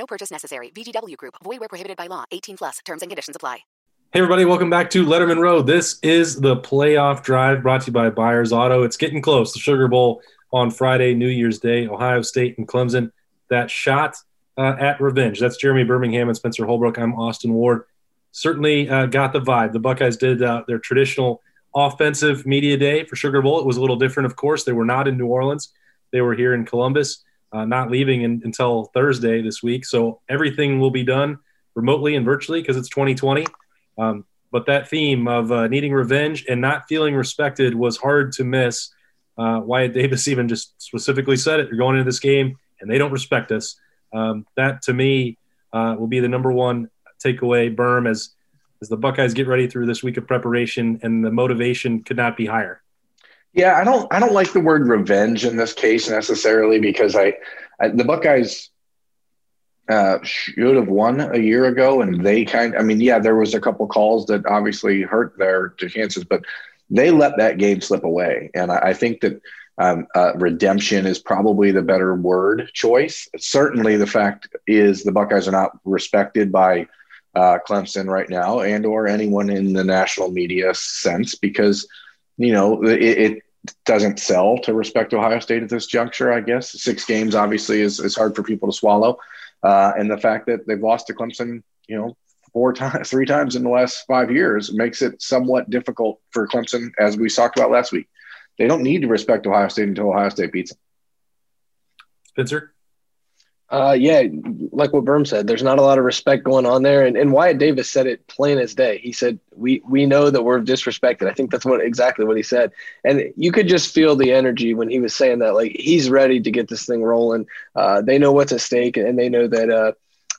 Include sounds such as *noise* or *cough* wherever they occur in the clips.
No purchase necessary. VGW Group. Void where prohibited by law. 18 plus. Terms and conditions apply. Hey everybody, welcome back to Letterman Row. This is the playoff drive brought to you by Byers Auto. It's getting close. The Sugar Bowl on Friday, New Year's Day, Ohio State and Clemson. That shot uh, at revenge. That's Jeremy Birmingham and Spencer Holbrook. I'm Austin Ward. Certainly uh, got the vibe. The Buckeyes did uh, their traditional offensive media day for Sugar Bowl. It was a little different, of course. They were not in New Orleans. They were here in Columbus uh, not leaving in, until Thursday this week. So everything will be done remotely and virtually because it's 2020. Um, but that theme of uh, needing revenge and not feeling respected was hard to miss. Uh, Wyatt Davis *laughs* even just specifically said it. You're going into this game and they don't respect us. Um, that to me uh, will be the number one takeaway, Berm, as as the Buckeyes get ready through this week of preparation, and the motivation could not be higher. Yeah, I don't I don't like the word revenge in this case necessarily because I, I the Buckeyes uh, should have won a year ago, and they kind. I mean, yeah, there was a couple calls that obviously hurt their chances, but they let that game slip away, and I, I think that. Um, uh, redemption is probably the better word choice. Certainly, the fact is the Buckeyes are not respected by uh, Clemson right now, and or anyone in the national media sense, because you know, it, it, doesn't sell to respect Ohio State at this juncture, I guess. Six games obviously is, is hard for people to swallow. Uh, and the fact that they've lost to Clemson, you know, four times, *laughs* three times in the last five years makes it somewhat difficult for Clemson, as we talked about last week. They don't need to respect Ohio State until Ohio State beats them. Spencer? Uh, yeah, like what Berm said, there's not a lot of respect going on there, and, and Wyatt Davis said it plain as day. He said, "We we know that we're disrespected." I think that's what exactly what he said, and you could just feel the energy when he was saying that. Like he's ready to get this thing rolling. Uh, they know what's at stake, and they know that uh,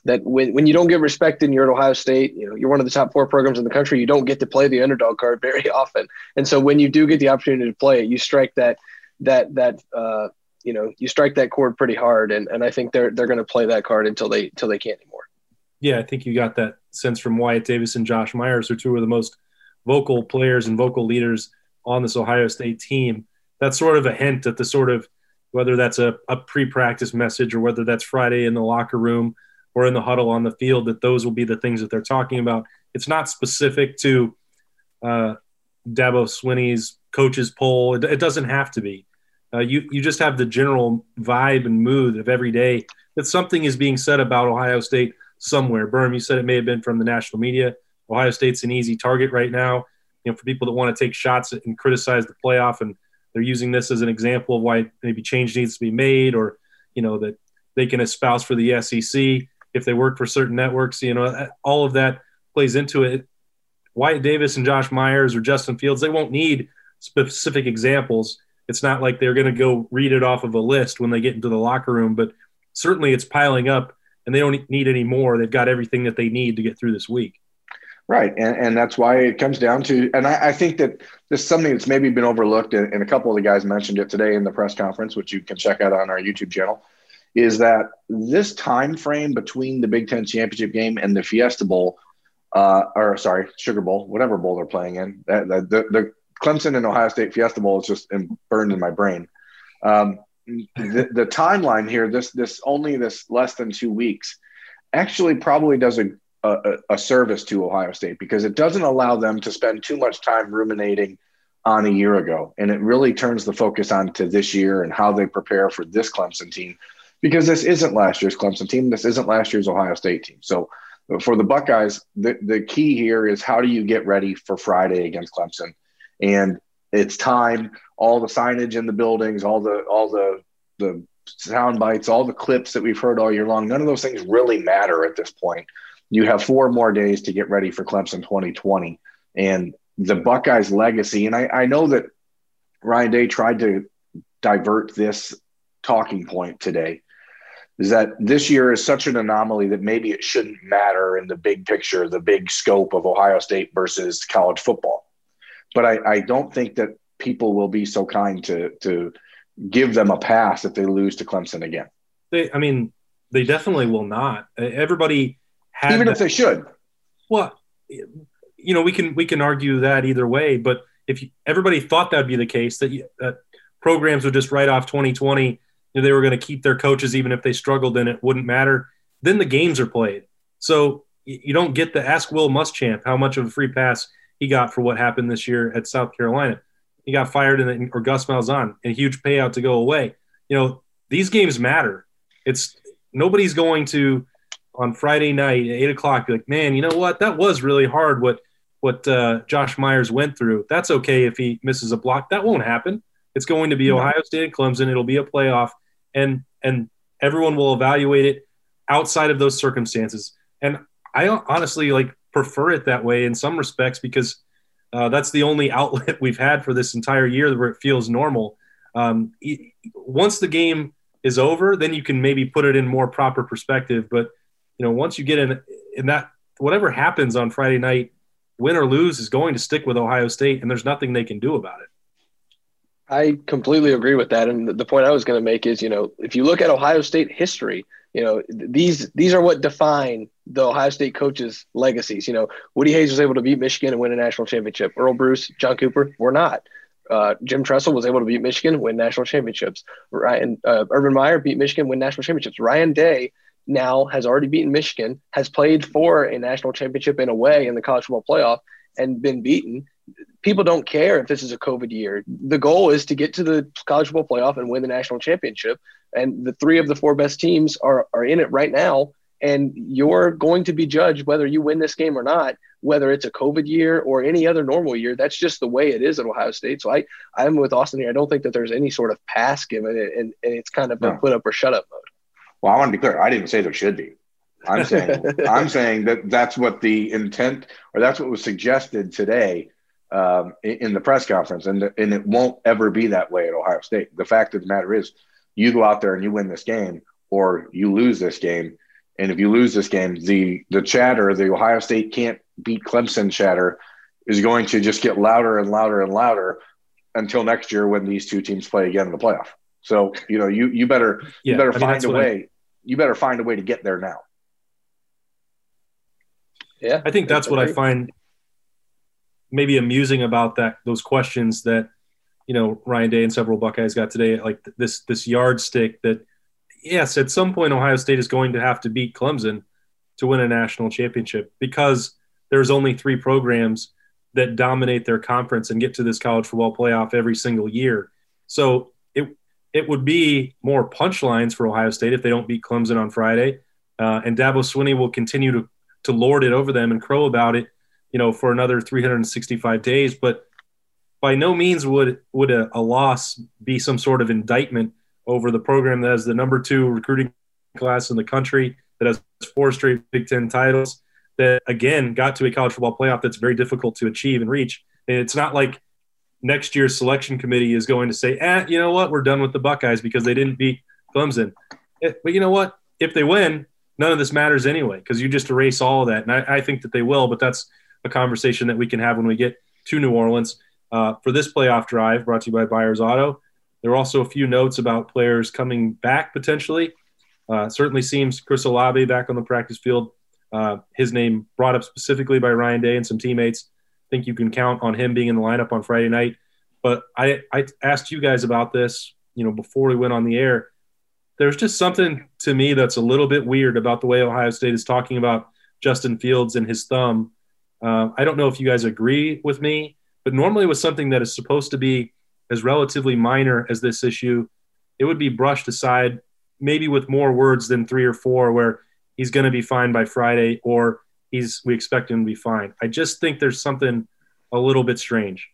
that when when you don't get respected and you're at Ohio State, you know you're one of the top four programs in the country. You don't get to play the underdog card *laughs* very often, and so when you do get the opportunity to play it, you strike that that that uh, you know you strike that chord pretty hard, and and I think they're they're going to play that card until they until they can't anymore. Yeah, I think you got that sense from Wyatt Davis and Josh Myers, who are two of the most vocal players and vocal leaders on this Ohio State team. That's sort of a hint at the sort of whether that's a, a pre-practice message or whether that's Friday in the locker room or in the huddle on the field, that those will be the things that they're talking about. It's not specific to uh, Dabo Swinney's coaches poll. It, it doesn't have to be. Uh, you you just have the general vibe and mood of every day that something is being said about Ohio State somewhere. Berm, you said it may have been from the national media. Ohio State's an easy target right now. You know, for people that want to take shots and criticize the playoff, and they're using this as an example of why maybe change needs to be made, or you know that they can espouse for the SEC if they work for certain networks. You know, all of that plays into it. Wyatt Davis and Josh Myers or Justin Fields, they won't need specific examples it's not like they're going to go read it off of a list when they get into the locker room, but certainly it's piling up and they don't need any more. They've got everything that they need to get through this week. Right. And, and that's why it comes down to, and I, I think that this is something that's maybe been overlooked, and, a couple of the guys mentioned it today in the press conference, which you can check out on our YouTube channel, is that this time frame between the Big Ten championship game and the Fiesta Bowl, uh, or sorry, Sugar Bowl, whatever bowl they're playing in, the, the, the Clemson and Ohio State Fiesta Bowl is just burned in my brain. Um, the, the, timeline here, this this only this less than two weeks, actually probably does a, a, a service to Ohio State because it doesn't allow them to spend too much time ruminating on a year ago, and it really turns the focus on to this year and how they prepare for this Clemson team, because this isn't last year's Clemson team, this isn't last year's Ohio State team. So for the Buckeyes, the, the key here is how do you get ready for Friday against Clemson? And it's time. All the signage in the buildings, all the all the the sound bites, all the clips that we've heard all year long, none of those things really matter at this point. You have four more days to get ready for Clemson 2020. And the Buckeyes legacy, and I, I know that Ryan Day tried to divert this talking point today, is that this year is such an anomaly that maybe it shouldn't matter in the big picture, the big scope of Ohio State versus college football. But I, I don't think that people will be so kind to to give them a pass if they lose to Clemson again. They, I mean, they definitely will not. Everybody had even that, if they should. Well, you know, we can we can argue that either way, but if you, everybody thought that'd be the case, that, you, that programs would just write off 2020, you they were going to keep their coaches even if they struggled and it wouldn't matter. Then the games are played, so you don't get the ask Will Muschamp how much of a free pass he got for what happened this year at South Carolina. He got fired in or Gus Malzahn, a huge payout to go away. You know, these games matter. It's nobody's going to on Friday night at eight o'clock be like, man, you know what? That was really hard. What what uh, Josh Myers went through. That's okay if he misses a block. That won't happen. It's going to be no. Ohio State and Clemson. It'll be a playoff, and and everyone will evaluate it outside of those circumstances. And I honestly like prefer it that way in some respects because uh, that's the only *laughs* outlet we've had for this entire year where it feels normal. Um, once the game is over, then you can maybe put it in more proper perspective. But you know, once you get in in that, whatever happens on Friday night, win or lose, is going to stick with Ohio State, and there's nothing they can do about it. I completely agree with that. And the point I was going to make is, you know, if you look at Ohio State history, you know, these these are what define the Ohio State coaches' legacies. You know, Woody Hayes was able to beat Michigan and win a national championship. Earle Bruce, John Cooper were not. Uh, Jim Tressel was able to beat Michigan, win national championships. Ryan uh, Urban Meyer beat Michigan, win national championships. Ryan Day now has already beaten Michigan, has played for a national championship in a way in the college football playoff, and been beaten. People don't care if this is a COVID year. The goal is to get to the college football playoff and win the national championship. And the three of the four best teams are, are in it right now. And you're going to be judged whether you win this game or not, whether it's a COVID year or any other normal year. That's just the way it is at Ohio State. So I, I'm with Austin here. I don't think that there's any sort of pass given, and, and it's kind of no. a put up or shut up mode. Well, I want to be clear. I didn't say there should be. I'm saying *laughs* I'm saying that that's what the intent or that's what was suggested today um, in, in, the press conference, and and it won't ever be that way at Ohio State. The fact of the matter is, you go out there and you win this game, or you lose this game, and if you lose this game, the the chatter, the Ohio State can't beat Clemson chatter, is going to just get louder and louder and louder until next year when these two teams play again in the playoff. So you know you you better yeah, you better I mean, find a way. I, you better find a way to get there now. Yeah, I think that's what I find maybe amusing about that those questions that you know Ryan Day and several Buckeyes got today, like this this yardstick that yes, at some point Ohio State is going to have to beat Clemson to win a national championship because there's only three programs that dominate their conference and get to this college football playoff every single year. So it it would be more punchlines for Ohio State if they don't beat Clemson on Friday, uh, and Dabo Swinney will continue to to lord it over them and crow about it, you know, for another 365 days. But by no means would would a, a loss be some sort of indictment over the program that has the number two recruiting class in the country, that has four straight Big Ten titles, that again got to a college football playoff that's very difficult to achieve and reach. And it's not like next year's selection committee is going to say, eh, you know what, we're done with the Buckeyes because they didn't beat Clemson. Eh, but you know what? If they win, none of this matters anyway because you just erase all of that. And I, I, think that they will, but that's a conversation that we can have when we get to New Orleans. Uh, for this playoff drive brought to you by Byers Auto, there are also a few notes about players coming back potentially. Uh, certainly seems Chris Olave back on the practice field. Uh, his name brought up specifically by Ryan Day and some teammates. I think you can count on him being in the lineup on Friday night. But I, I asked you guys about this, you know, before we went on the air. There's just something to me that's a little bit weird about the way Ohio State is talking about Justin Fields and his thumb. Uh, I don't know if you guys agree with me, but normally with something that is supposed to be as relatively minor as this issue, it would be brushed aside, maybe with more words than three or four, where he's going to be fine by Friday or he's we expect him to be fine. I just think there's something a little bit strange.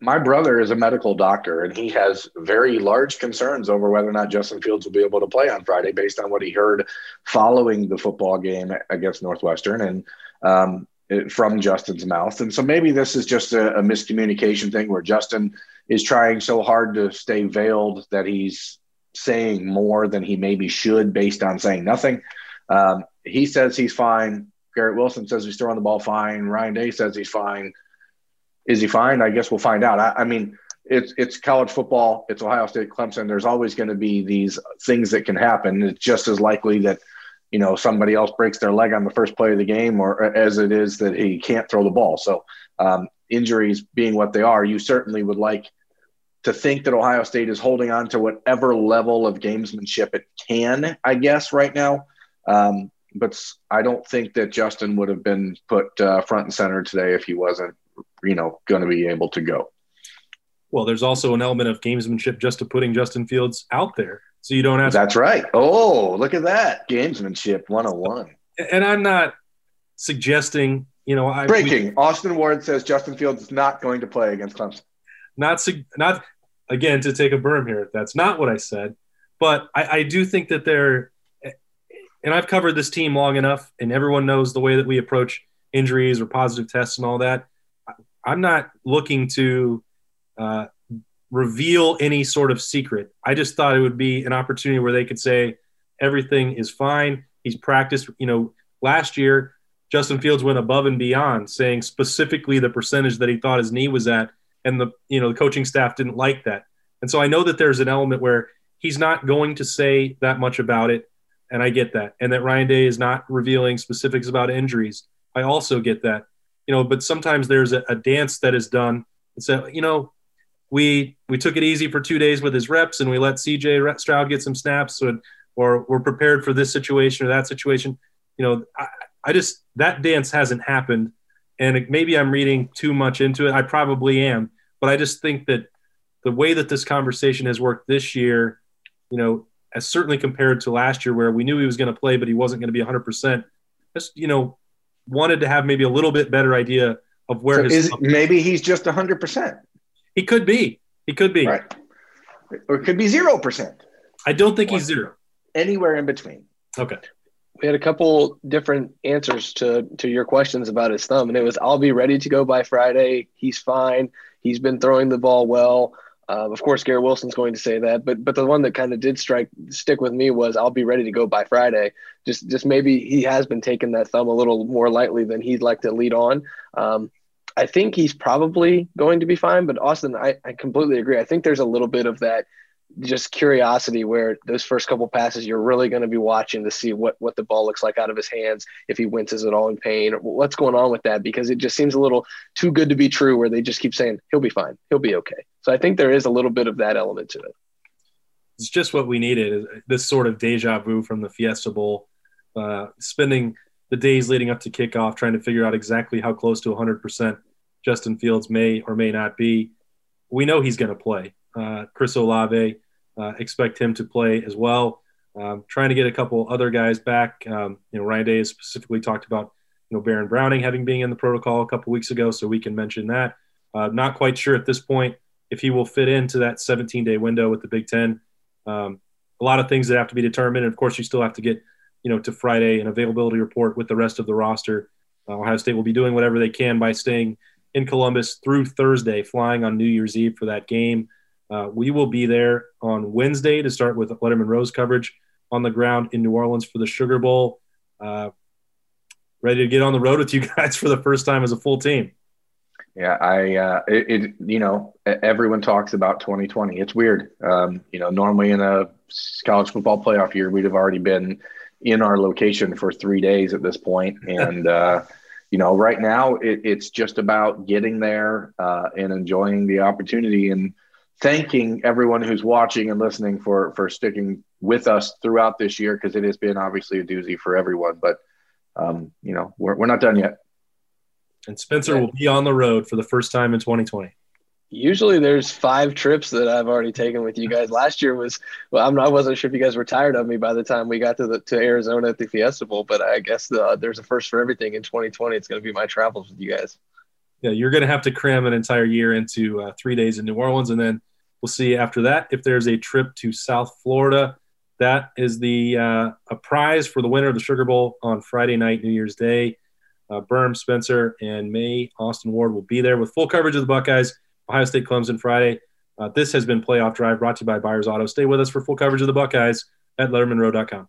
My brother is a medical doctor, and he has very large concerns over whether or not Justin Fields will be able to play on Friday, based on what he heard following the football game against Northwestern. And um, from Justin's mouth. And so maybe this is just a, a, miscommunication thing where Justin is trying so hard to stay veiled that he's saying more than he maybe should based on saying nothing. Um, he says he's fine. Garrett Wilson says he's throwing the ball fine. Ryan Day says he's fine. Is he fine? I guess we'll find out. I, I mean, it's it's college football. It's Ohio State, Clemson. There's always going to be these things that can happen. It's just as likely that you know somebody else breaks their leg on the first play of the game, or as it is that he can't throw the ball. So um, injuries being what they are, you certainly would like to think that Ohio State is holding on to whatever level of gamesmanship it can, I guess, right now. Um, but I don't think that Justin would have been put uh, front and center today if he wasn't, you know, going to be able to go. Well, there's also an element of gamesmanship just to putting Justin Fields out there, so you don't have. That's to- right. Oh, look at that gamesmanship 101. And I'm not suggesting, you know, I breaking. We, Austin Ward says Justin Fields is not going to play against Clemson. Not not again to take a berm here. That's not what I said, but I, I do think that they're, and I've covered this team long enough, and everyone knows the way that we approach injuries or positive tests and all that. I'm not looking to uh, reveal any sort of secret. I just thought it would be an opportunity where they could say everything is fine. He's practiced. You know, last year Justin Fields went above and beyond, saying specifically the percentage that he thought his knee was at, and the you know the coaching staff didn't like that. And so I know that there's an element where he's not going to say that much about it and I get that. And that Ryan Day is not revealing specifics about injuries. I also get that. You know, but sometimes there's a, a dance that is done. And so, you know, we we took it easy for two days with his reps and we let CJ Stroud get some snaps so, or we're prepared for this situation or that situation. You know, I, I just that dance hasn't happened. And maybe I'm reading too much into it. I probably am. But I just think that the way that this conversation has worked this year, you know, as certainly compared to last year where we knew he was going to play, but he wasn't going to be 100%. Just, you know, wanted to have maybe a little bit better idea of where so his. Is, maybe he's just 100%. He could be. He could be. Right. Or it could be 0%. I don't think he's zero. Anywhere in between. Okay. We had a couple different answers to to your questions about his thumb, and it was I'll be ready to go by Friday. He's fine. He's been throwing the ball well. Um, of course, Garrett Wilson's going to say that, but but the one that kind of did strike stick with me was I'll be ready to go by Friday. Just just maybe he has been taking that thumb a little more lightly than he'd like to lead on. Um, I think he's probably going to be fine, but Austin, I, I completely agree. I think there's a little bit of that just curiosity where those first couple passes you're really going to be watching to see what what the ball looks like out of his hands if he winces at all in pain what's going on with that because it just seems a little too good to be true where they just keep saying he'll be fine. He'll be okay. So i think there is a little bit of that element to it. It's just what we needed this sort of deja vu from the fiesta bowl uh, spending the days leading up to kickoff trying to figure out exactly how close to 100% justin fields may or may not be. We know he's going to play uh, Chris Olave. Uh, expect him to play as well. Um, trying to get a couple other guys back. Um, you know, Ryan Day has specifically talked about you know Baron Browning having being in the protocol a couple weeks ago, so we can mention that. Uh, not quite sure at this point if he will fit into that 17 day window with the Big Ten. Um, a lot of things that have to be determined. And of course, you still have to get you know to Friday an availability report with the rest of the roster. Uh, Ohio State will be doing whatever they can by staying in Columbus through Thursday, flying on New Year's Eve for that game. Uh, we will be there on Wednesday to start with Letterman Row's coverage on the ground in New Orleans for the Sugar Bowl. Uh, ready to get on the road with you *laughs* guys for the first time as a full team. Yeah, I uh, it, it, you know everyone talks about 2020. It's weird. Um, you know, normally in a college football playoff year, we'd have already been in our location for three days at this point, *laughs* and uh, you know, right now it, it's just about getting there uh, and enjoying the opportunity and thanking everyone who's watching and listening for for sticking with us throughout this year because it has been obviously a doozy for everyone. But um, you know, we're we're not done yet. And Spencer will be on the road for the first time in 2020. Usually, there's five trips that I've already taken with you guys. Last year was well, I'm I wasn't sure if you guys were tired of me by the time we got to the to Arizona at the Fiesta Bowl, but I guess the, there's a first for everything in 2020. It's going to be my travels with you guys. Yeah, you're going to have to cram an entire year into uh, three days in New Orleans, and then We'll see after that if there's a trip to South Florida. That is the uh, a prize for the winner of the Sugar Bowl on Friday night, New Year's Day. Uh, Berm, Spencer, and May Austin Ward will be there with full coverage of the Buckeyes. Ohio State Clemson Friday. Uh, this has been Playoff Drive brought to you by Byers Auto. Stay with us for full coverage of the Buckeyes at lettermanrow.com.